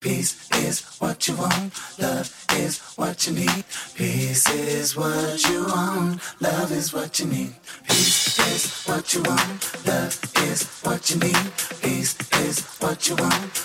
Peace is what you want, love is what you need. Peace is what you want, love is what you need. Peace is what you want, love is what you need. Peace is what you want,